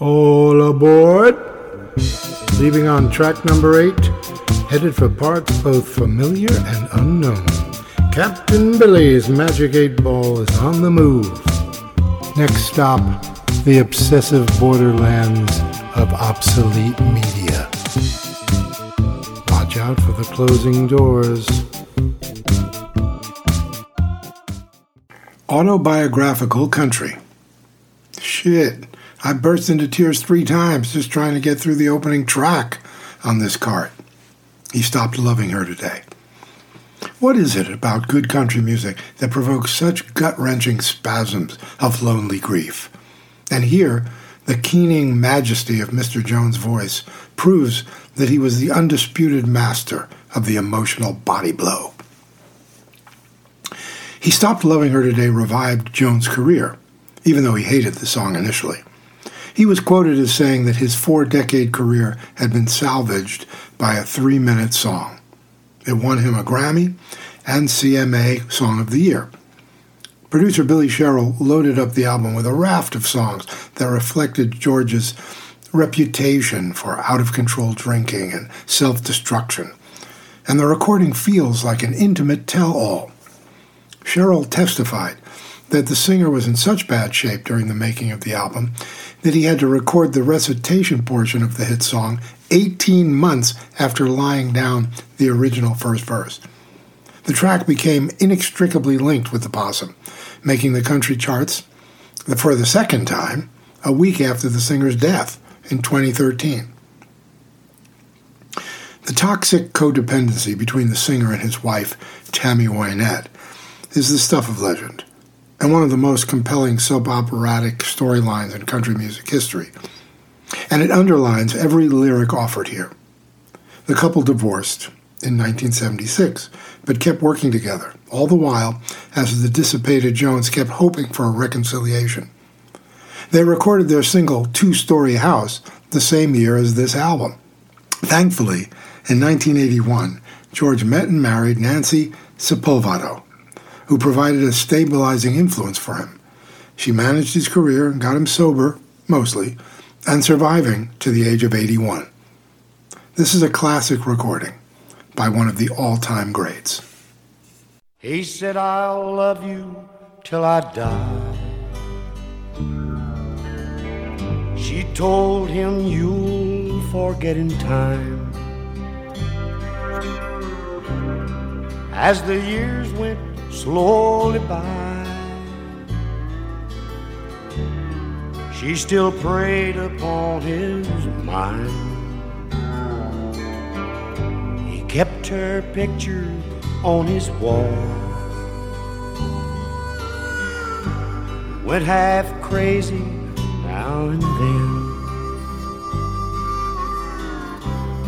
All aboard! Leaving on track number eight, headed for parts both familiar and unknown. Captain Billy's Magic 8 Ball is on the move. Next stop, the obsessive borderlands of obsolete media. Watch out for the closing doors. Autobiographical country. Shit. I burst into tears three times just trying to get through the opening track on this cart. He stopped loving her today. What is it about good country music that provokes such gut wrenching spasms of lonely grief? And here, the keening majesty of Mr. Jones' voice proves that he was the undisputed master of the emotional body blow. He stopped loving her today revived Jones' career, even though he hated the song initially. He was quoted as saying that his four decade career had been salvaged by a three minute song. It won him a Grammy and CMA Song of the Year. Producer Billy Sherrill loaded up the album with a raft of songs that reflected George's reputation for out of control drinking and self destruction, and the recording feels like an intimate tell all. Sherrill testified that the singer was in such bad shape during the making of the album that he had to record the recitation portion of the hit song 18 months after lying down the original first verse. The track became inextricably linked with the possum, making the country charts for the second time a week after the singer's death in 2013. The toxic codependency between the singer and his wife, Tammy Wynette, is the stuff of legend and one of the most compelling soap operatic storylines in country music history. And it underlines every lyric offered here. The couple divorced in 1976, but kept working together, all the while as the dissipated Jones kept hoping for a reconciliation. They recorded their single Two Story House the same year as this album. Thankfully, in 1981, George met and married Nancy Sepulvado, who provided a stabilizing influence for him. She managed his career and got him sober, mostly, and surviving to the age of 81. This is a classic recording by one of the all time greats. He said, I'll love you till I die. She told him, You'll forget in time. As the years went slowly by. She still preyed upon his mind. He kept her picture on his wall. Went half crazy now and then.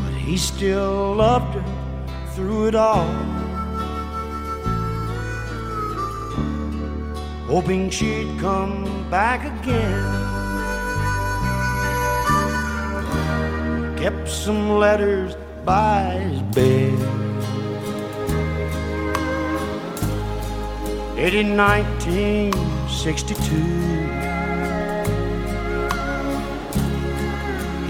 But he still loved her through it all. Hoping she'd come back again. Kept some letters by his bed. Dated 1962.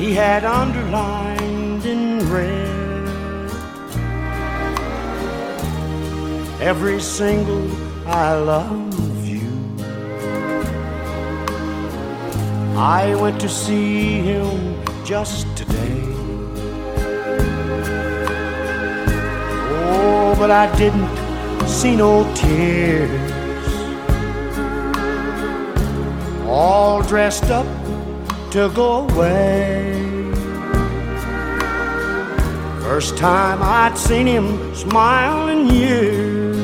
He had underlined in red every single I love I went to see him just today. Oh, but I didn't see no tears. All dressed up to go away. First time I'd seen him smile in years.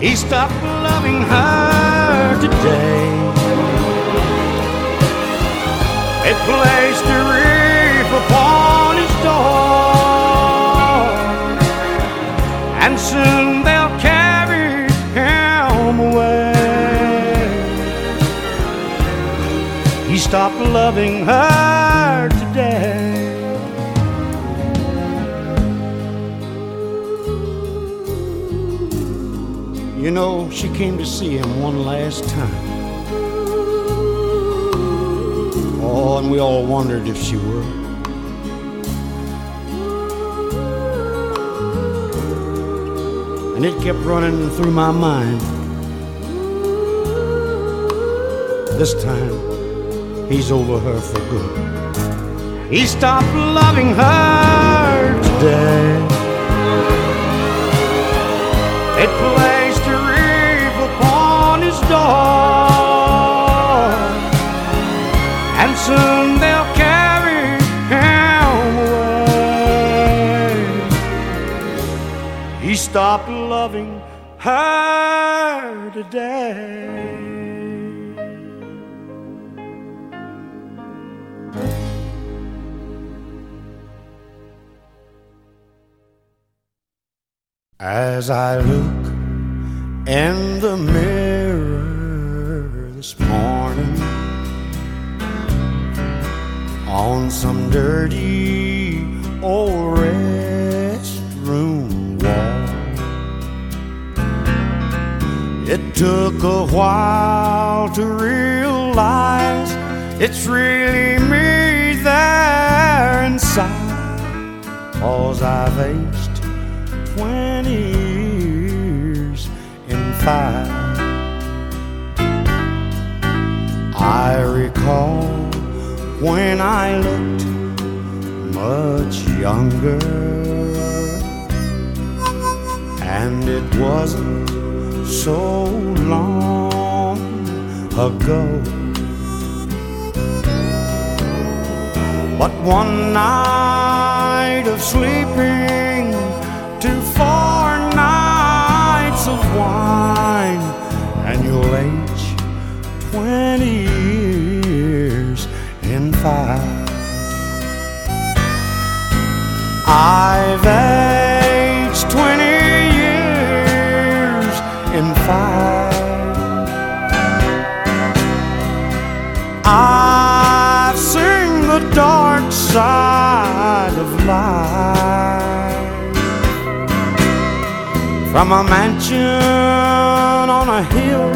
He stopped loving her today. It placed a reef upon his door, and soon they'll carry him away. He stopped loving her came to see him one last time. Oh, and we all wondered if she would. And it kept running through my mind. This time, he's over her for good. He stopped loving her today. It and soon they'll carry him away. He stopped loving her today. As I look in the mirror this morning. On some dirty old restroom wall, it took a while to realize it's really me there inside, cause I've aged 20 years I recall when I looked much younger, and it wasn't so long ago. But one night of sleeping From a mansion on a hill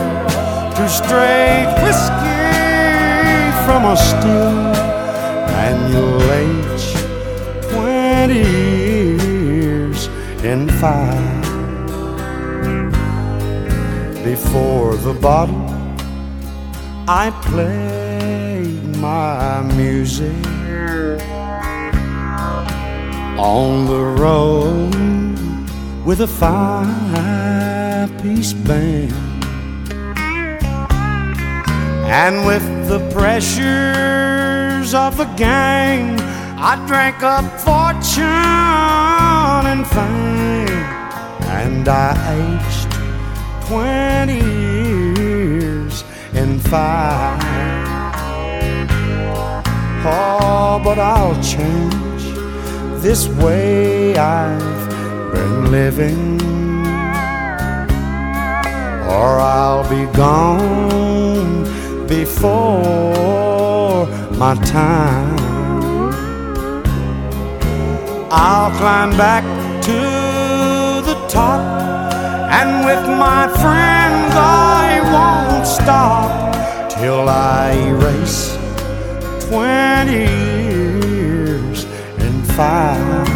to straight whiskey from a still, and you'll age 20 years in five. Before the bottle, I played my music on the road with a five piece band. And with the pressures of the game, I drank up fortune and fame. And I aged 20 years in five. Oh, but I'll change this way I've been living, or I'll be gone before my time. I'll climb back to the top, and with my friends I won't stop till I erase 20 years in five.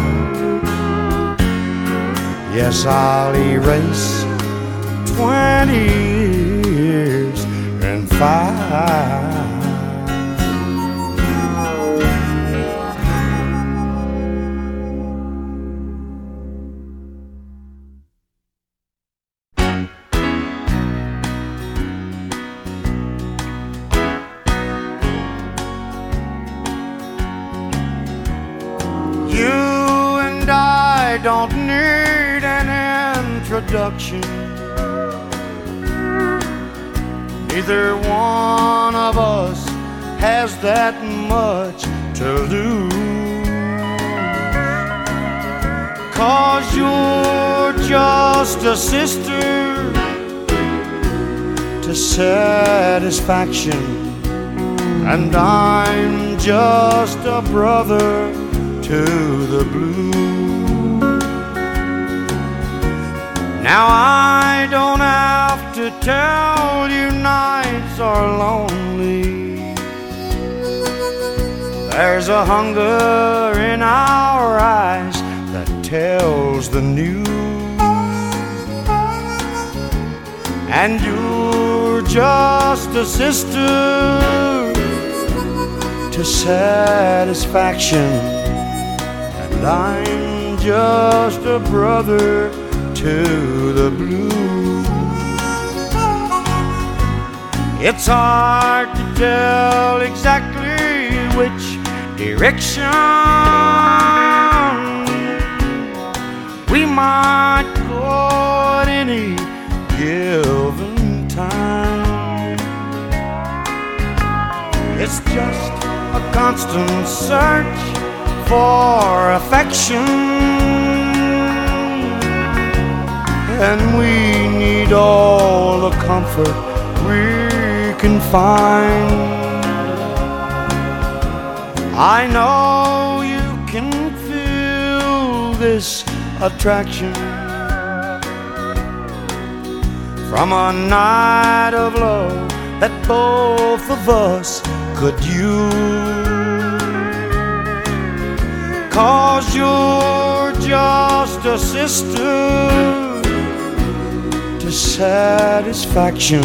Yes, I'll erase 20 years and five. Introduction. Neither one of us has that much to lose. Cause you're just a sister to satisfaction, and I'm just a brother to the blue. Now I don't have to tell you nights are lonely. There's a hunger in our eyes that tells the news. And you're just a sister to satisfaction. And I'm just a brother to the blues. It's hard to tell exactly which direction we might go at any given time. It's just a constant search for affection. And we need all the comfort we can find. I know you can feel this attraction from a night of love that both of us could use. Cause you're just a sister to satisfaction,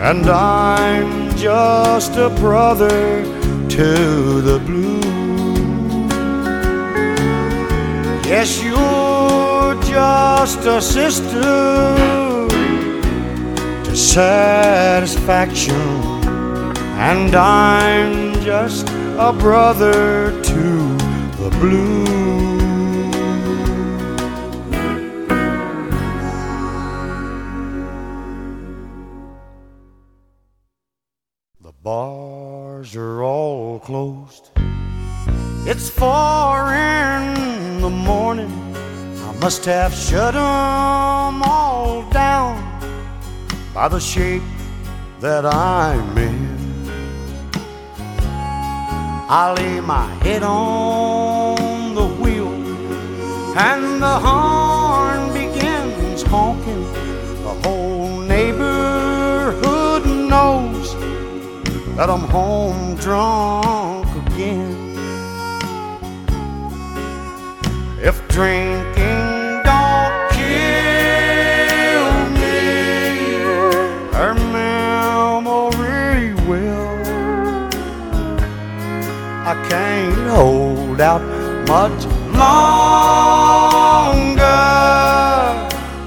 and I'm just a brother to the blue. Yes, you're just a sister to satisfaction, and I'm just a brother to the blue. Must have shut 'em all down by the shape that I'm in. I lay my head on the wheel and the horn begins honking. The whole neighborhood knows that I'm home drunk again. If drinking hold out much longer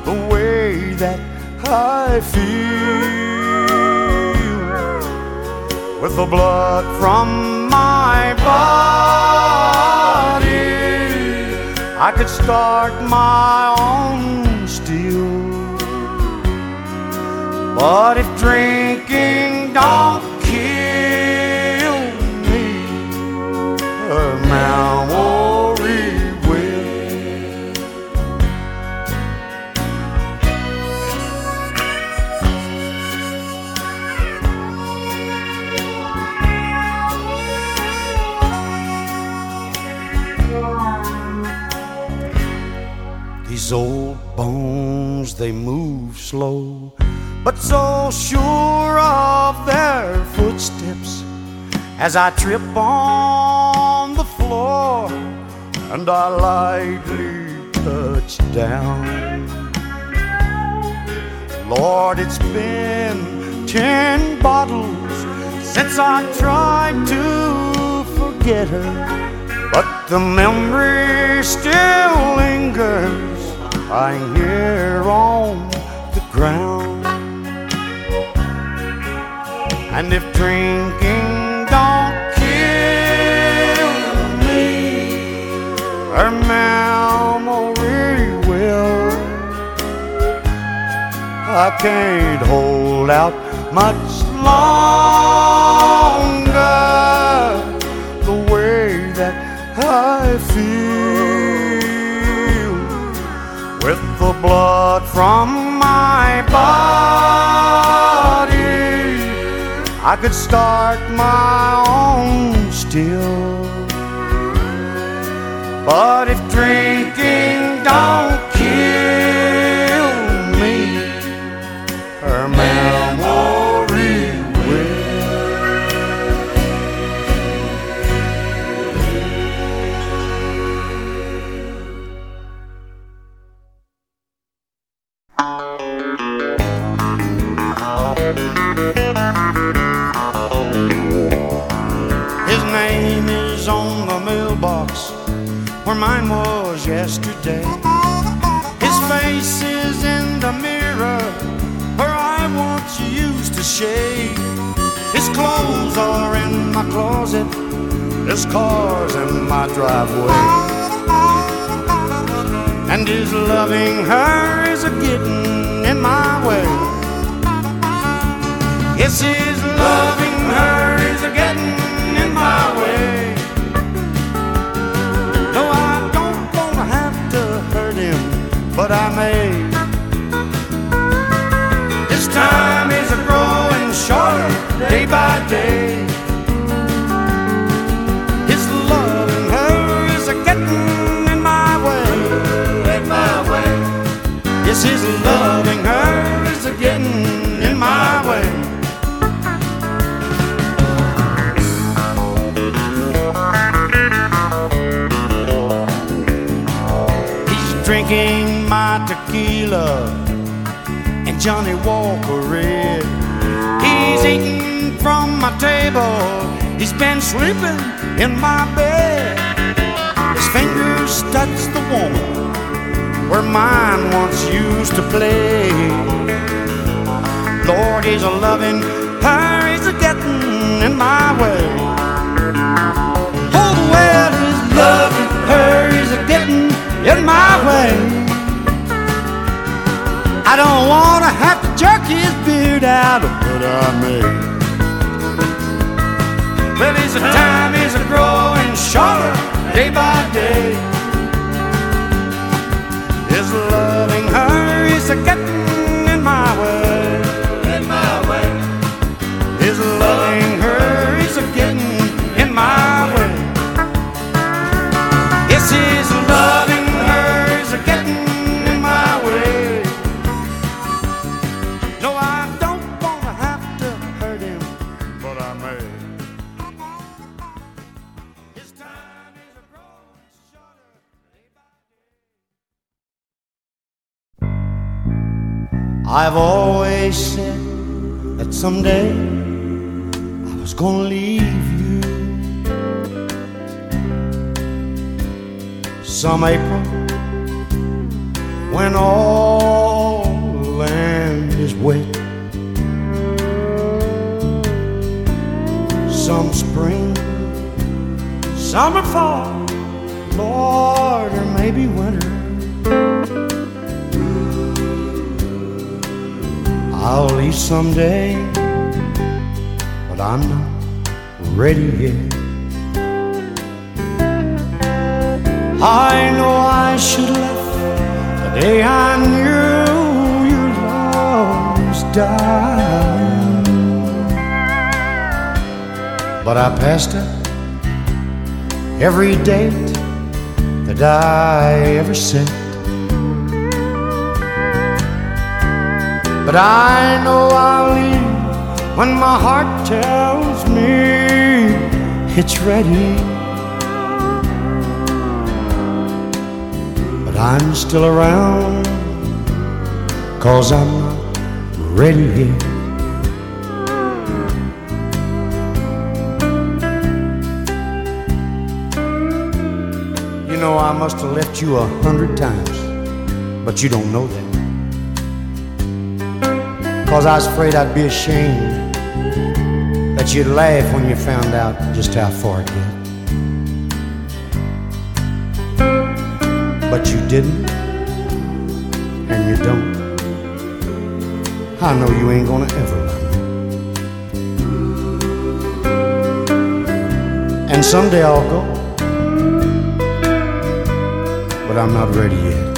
the way that I feel with the blood from my body. I could start my own still. But if drinking don't will. These old bones, they move slow, but so sure of their footsteps as I trip on and I lightly touch down. Lord, it's been ten bottles since I tried to forget her, but the memory still lingers lying here on the ground. And if drinking I can't hold out much longer the way that I feel with the blood from my body. I could start my own still. But if drinking don't my tequila and Johnnie Walker Red. He's eating from my table. He's been sleeping in my bed. His fingers touch the woman where mine once used to play. Lord, he's a loving her, he's a getting in my way. Oh, well, he's loving her, he's a getting in my way. I don't want to have to jerk his beard out, but I may. Well, his time is a growing shorter day by day. His loving her is a getting in my way. In my way. His loving her I've always said that someday I was gonna leave you. Some April when all the land is wet. Some spring, summer, fall, Lord, or maybe winter. I'll leave someday, but I'm not ready yet. I know I should left the day I knew your love was dying. But I passed up every date that I ever set. But I know I'll leave when my heart tells me it's ready. But I'm still around, cause I'm ready. You know, I must have left you a hundred times, but you don't know that. Cause I was afraid I'd be ashamed that you'd laugh when you found out just how far it get. But you didn't, and you don't. I know you ain't gonna ever love me. And someday I'll go, but I'm not ready yet.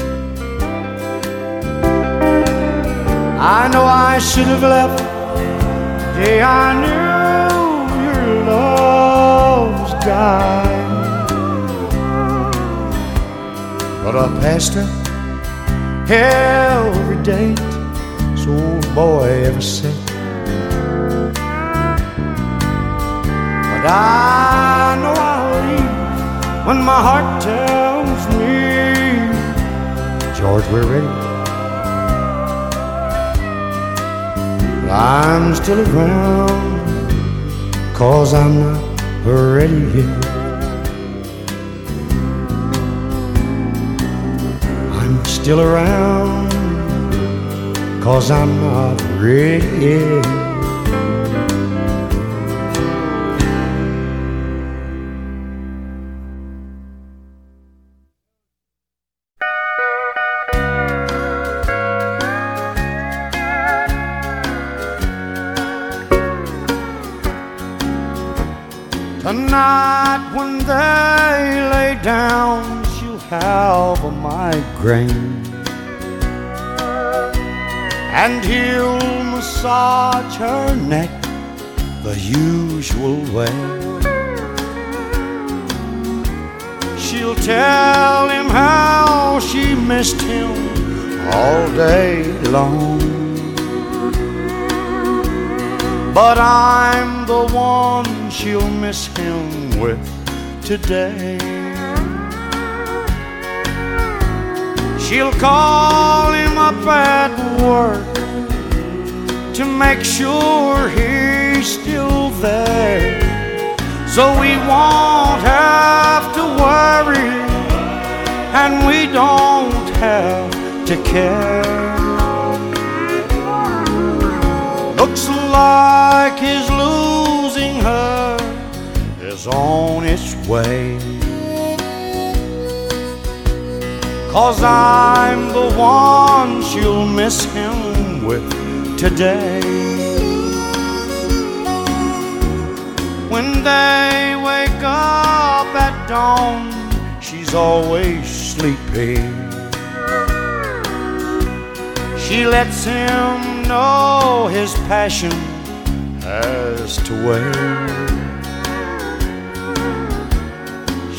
I know I should have left the day I knew your love was dying. But I passed her every date, so boy ever said. But I know I'll leave when my heart tells me, George, we're ready. I'm still around, cause I'm not ready yet. I'm still around, cause I'm not ready. Tonight migraine. And he'll massage her neck the usual way. She'll tell him how she missed him all day long. But I'm the one she'll miss him with today. She'll call him up at work to make sure he's still there. So we won't have to worry and we don't have to care. Looks like his losing her is on its way. Cause I'm the one she'll miss him with today. When they wake up at dawn, she's always sleepy. She lets him know his passion has to wait.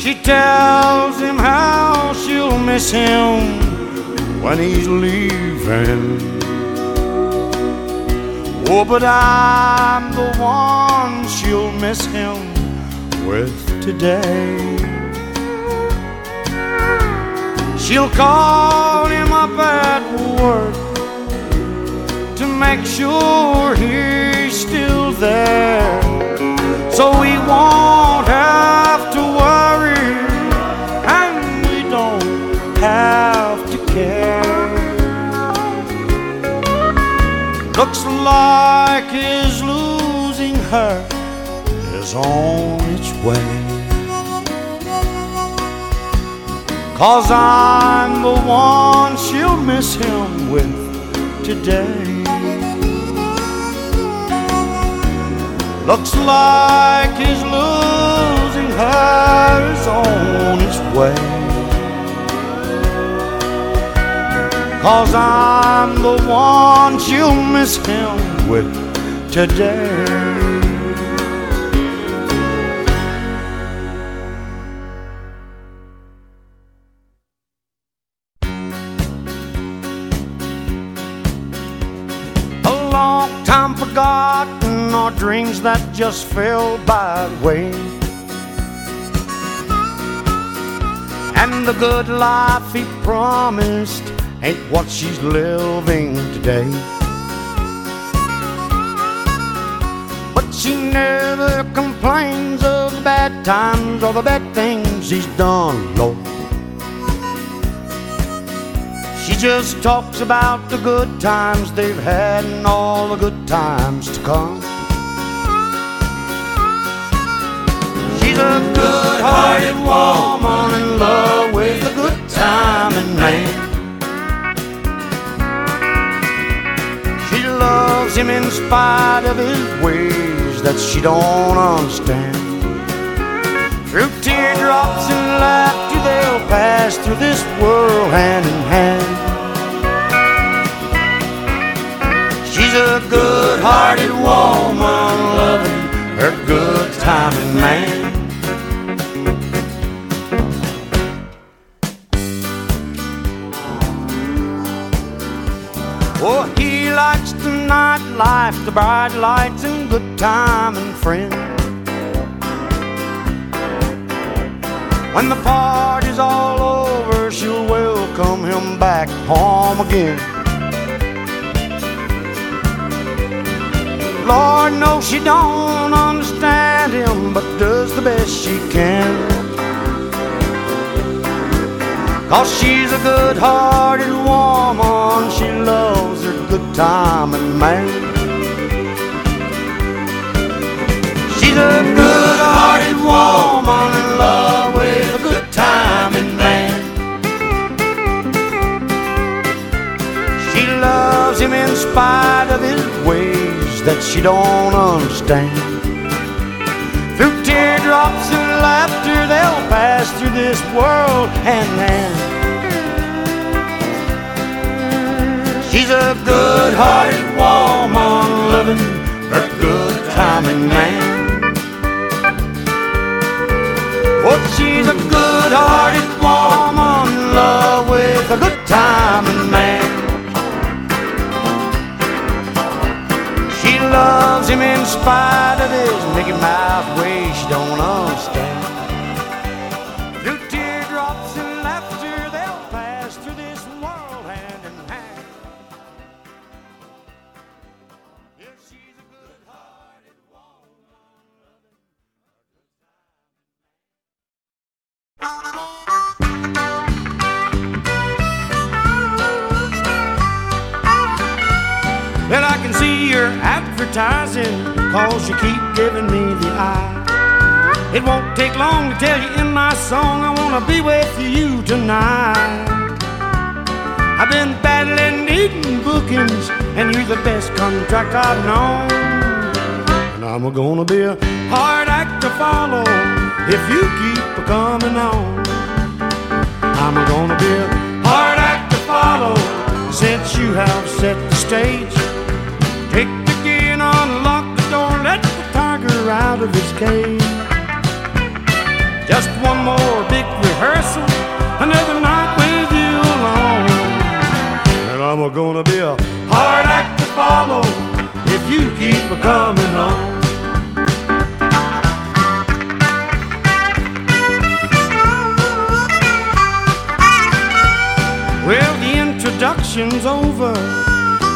She tells him how she'll miss him when he's leaving. Oh, but I'm the one she'll miss him with today. She'll call him up at work to make sure he's still there. So we won't have like his losing her is on its way. Cause I'm the one she'll miss him with today. Looks like he's losing her is on its way. Cause I'm the one she'll miss him with today. A long time forgotten or dreams that just fell by the way. And the good life he promised ain't what she's living today. But she never complains of the bad times or the bad things he's done, Lord. She just talks about the good times they've had and all the good times to come. She's a good hearted woman in love with a good timing man. Loves him in spite of his ways that she don't understand. Through teardrops and laughter, they'll pass through this world hand in hand. She's a good hearted woman, loving her good timing man. Nightlife, the bright lights, and good time and friends. When the party's all over, she'll welcome him back home again. Lord knows she don't understand him, but does the best she can. Cause she's a good hearted woman, she loves her good time and man. She's a good hearted woman in love with a good time and man. She loves him in spite of his ways that she don't understand. Through teardrops and laughter, they'll pass through this world hand in hand. She's a good-hearted woman, a good-timing man. She loves him in spite of his Mickey Mouse way she don't understand. Cause you keep giving me the eye. It won't take long to tell you in my song, I wanna be with you tonight. I've been battling, needing bookings, and you're the best contract I've known. And I'm gonna be a hard act to follow if you keep coming on. I'm gonna be a hard act to follow since you have set the stage. Tiger out of his cage. Just one more big rehearsal, another night with you alone. And I'm gonna be a hard act to follow if you keep a coming on. Well, the introduction's over.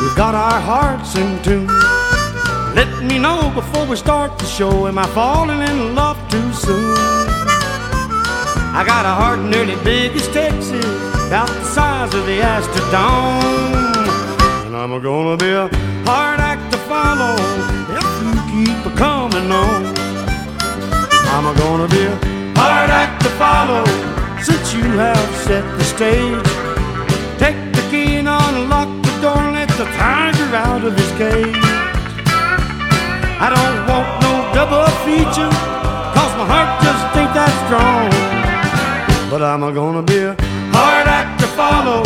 We've got our hearts in tune. Know before we start the show. Am I falling in love too soon? I got a heart nearly big as Texas, about the size of the Astrodome. And I'm gonna be a hard act to follow if you keep a coming on. I'm gonna be a hard act to follow since you have set the stage. Take the key and unlock the door and let the tiger out of his cage. I don't want no double feature, cause my heart just ain't that strong. But I'm gonna be a hard act to follow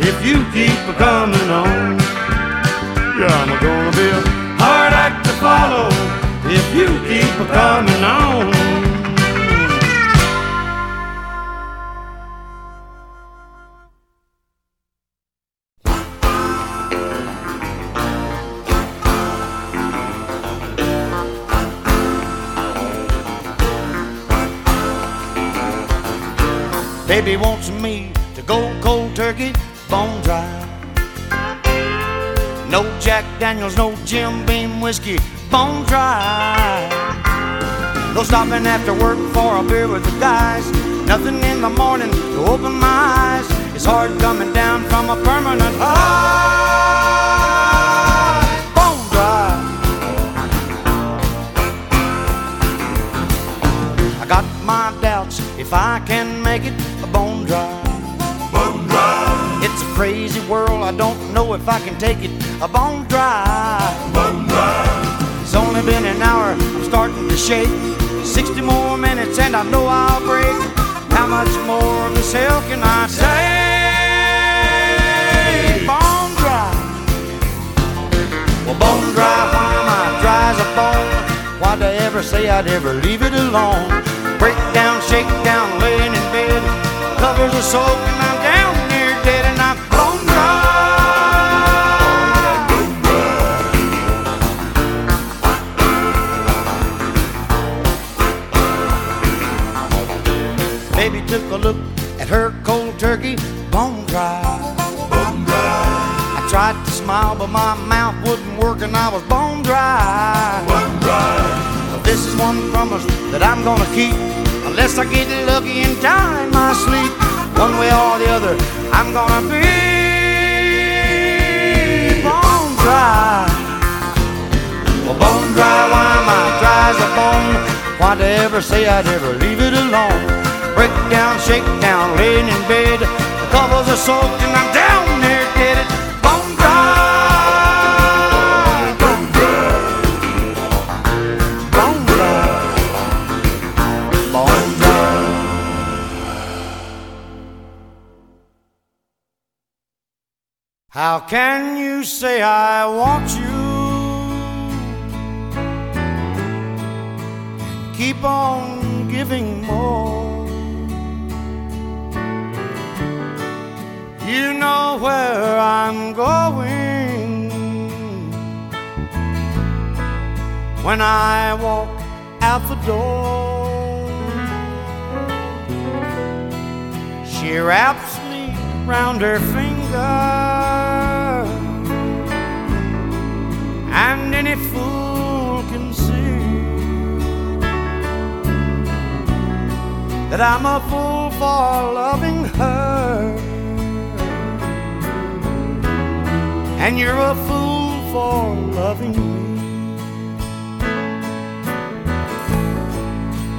if you keep a coming on. Yeah, I'm gonna be a hard act to follow if you keep a coming on. Baby wants me to go cold turkey, bone dry. No Jack Daniels, no Jim Beam whiskey, bone dry. No stopping after work for a beer with the guys. Nothing in the morning to open my eyes. It's hard coming down from a permanent high. Bone dry. I got my doubts if I can make it bone dry. Bone dry, It's a crazy world, I don't know if I can take it a bone dry. bone dry, It's only been an hour, I'm starting to shake. 60 more minutes and I know I'll break. How much more of this hell can I take? Bone dry. Well, bone dry, why am I dry as a bone? Why'd I ever say I'd ever leave it alone? Break down, shake down, laying in bed. Covers are soaking, I'm down near dead and I'm bone dry. Baby took a look at her cold turkey, bone dry. bone dry, I tried to smile, but my mouth wouldn't work and I was bone dry. bone dry, this is one promise that I'm gonna keep unless I get lucky and die in my sleep. one way or the other, I'm gonna be bone dry. Well, bone dry, why am I dry as a bone? Why'd they ever say I'd ever leave it alone? Break down, shake down, laying in bed. The covers are soaked and I'm down How can you say I want you? Keep on giving more. You know where I'm going when I walk out the door. She wraps round her finger, and any fool can see that I'm a fool for loving her, and you're a fool for loving me.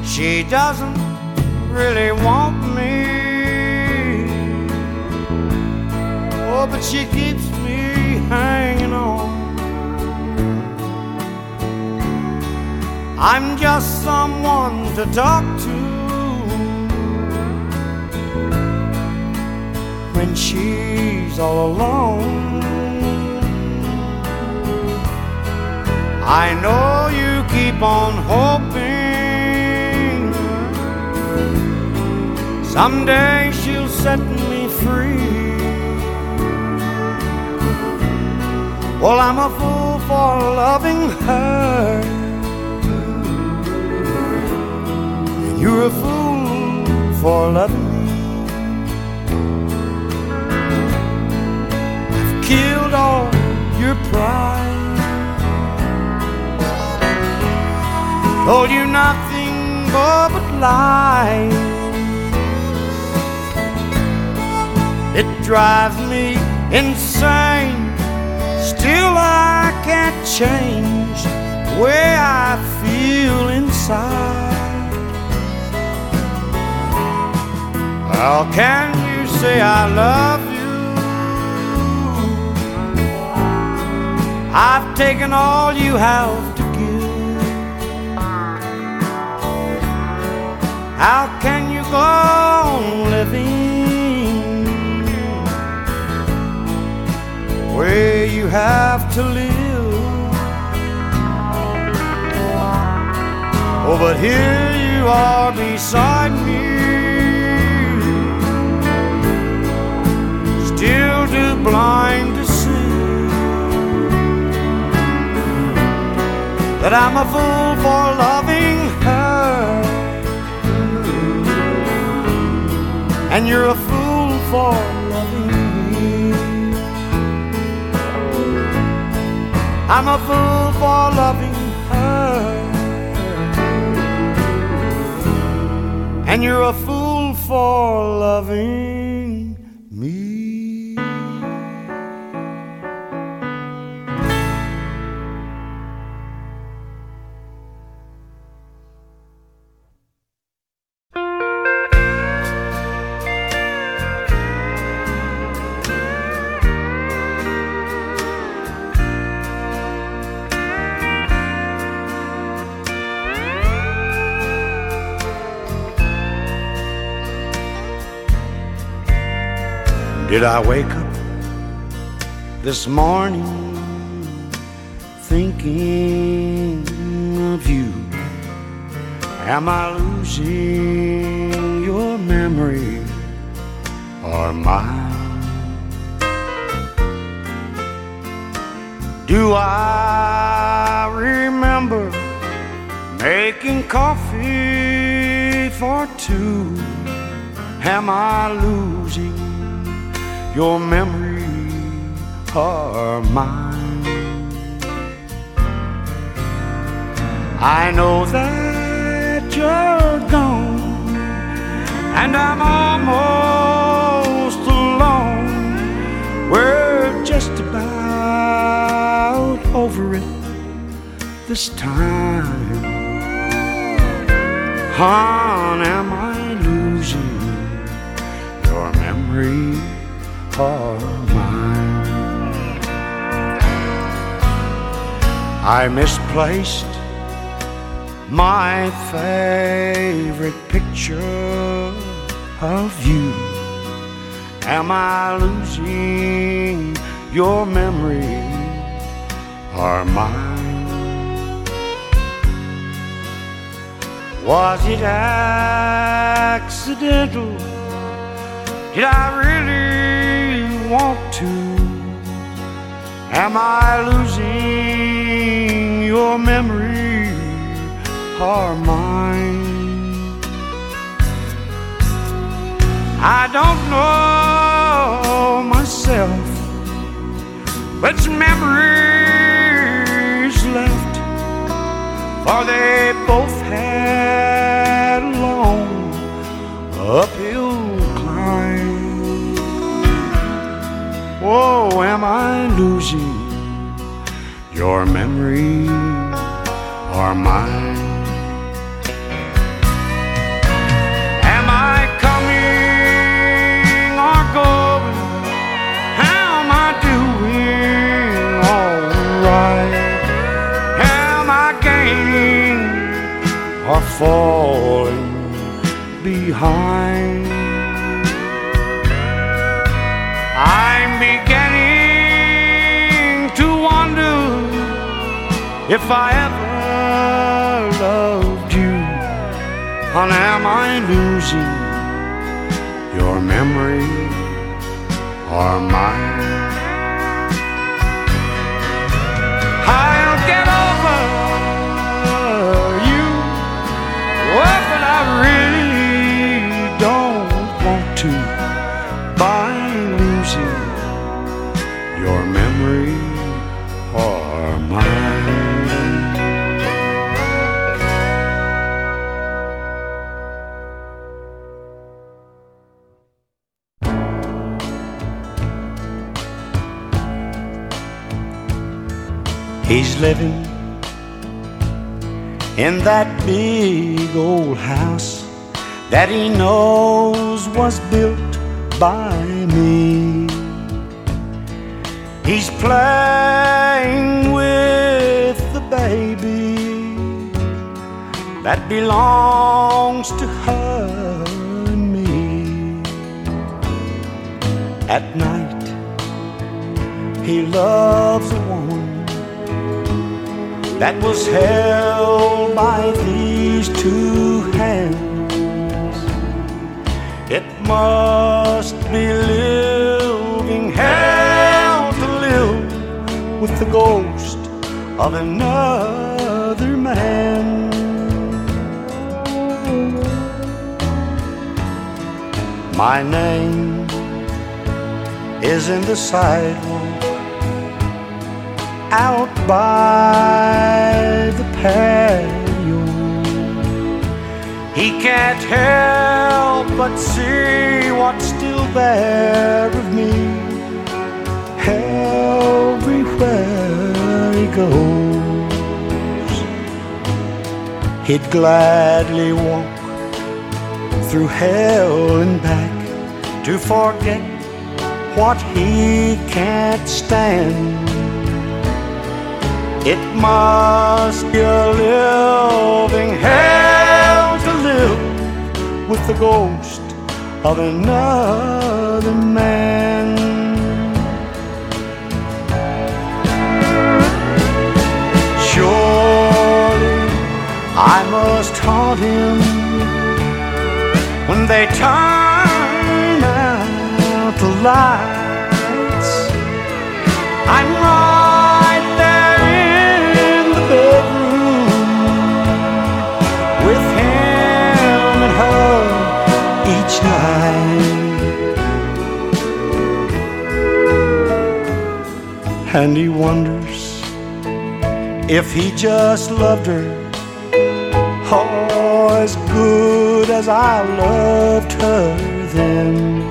She doesn't really want But she keeps me hanging on. I'm just someone to talk to when she's all alone. I know you keep on hoping someday Well, I'm a fool for loving her. And you're a fool for loving me. I've killed all your pride. Told you nothing but lies. It drives me insane. Still, I can't change the way I feel inside. How can you say I love you? I've taken all you have to give. How can you go on living where you have to live? Oh, but here you are beside me, still too blind to see that I'm a fool for loving her. and you're a fool for I'm a fool for loving her, and you're a fool for loving Did I wake up this morning thinking of you? Am I losing your memory or mine? Do I remember making coffee for two? Am I losing your memories are mine. I know that you're gone, and I'm almost alone. We're just about over it this time. Hon, am I losing your memory? Or mine? I misplaced my favorite picture of you. Am I losing your memory or mine? Was it accidental? Did I really Am I losing your memory or mine? I don't know myself which memories left, for they both had long uphill Oh, am I losing your memory or mine? Am I coming or going? How am I doing? Alright. Am I gaining or falling behind? If I ever loved you. And am I losing your memory or mine? I'll living in that big old house that he knows was built by me. He's playing with the baby that belongs to her and me. At night, he loves a woman that was held by these two hands. It must be living hell to live with the ghost of another man. My name is in the sidewalk out by the patio. He can't help but see what's still there of me everywhere he goes. He'd gladly walk through hell and back to forget what he can't stand. It must be a living hell to live with the ghost of another man. Surely I must haunt him when they turn And he wonders if he just loved her oh, as good as I loved her then.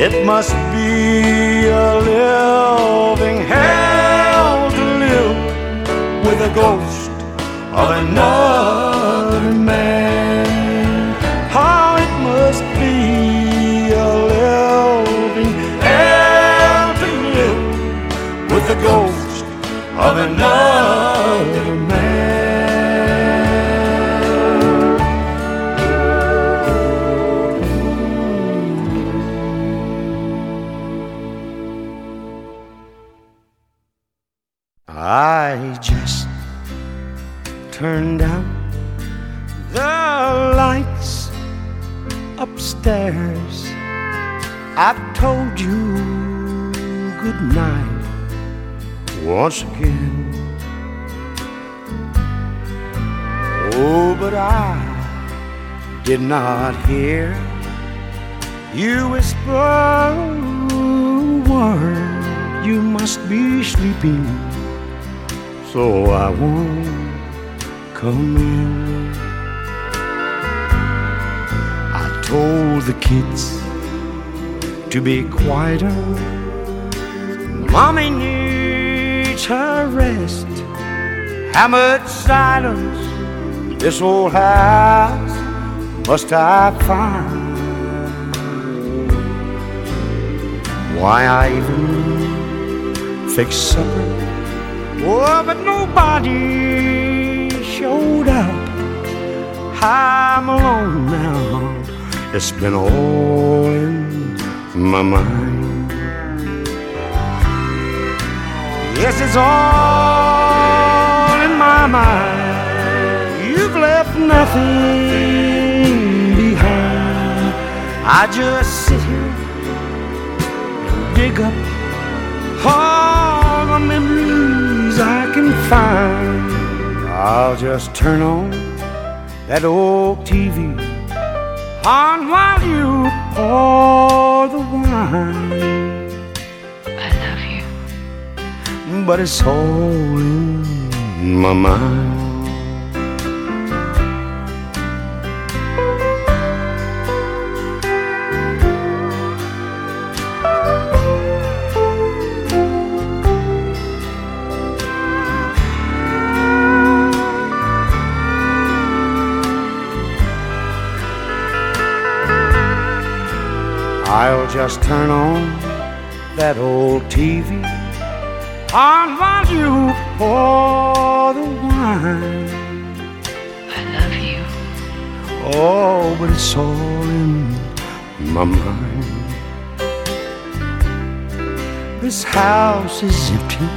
It must be a living hell to live with a ghost of another man. Turned down the lights upstairs. I've told you good night once again. Oh, but I did not hear you whisper word. You must be sleeping so I won't come in. I told the kids to be quieter. Mommy needs her rest. How much silence this old house must I find? Why I even fix supper Oh, but nobody showed up. I'm alone now. It's been all in my mind. Yes, it's all in my mind. You've left nothing behind. I just sit here and dig up all the memories I can find. I'll just turn on that old TV on while you pour the wine. I love you. But it's all in my mind. I'll just turn on that old TV on while you pour the wine. I love you. Oh, but it's all in my mind. This house is empty.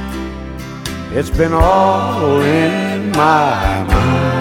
It's been all in my mind.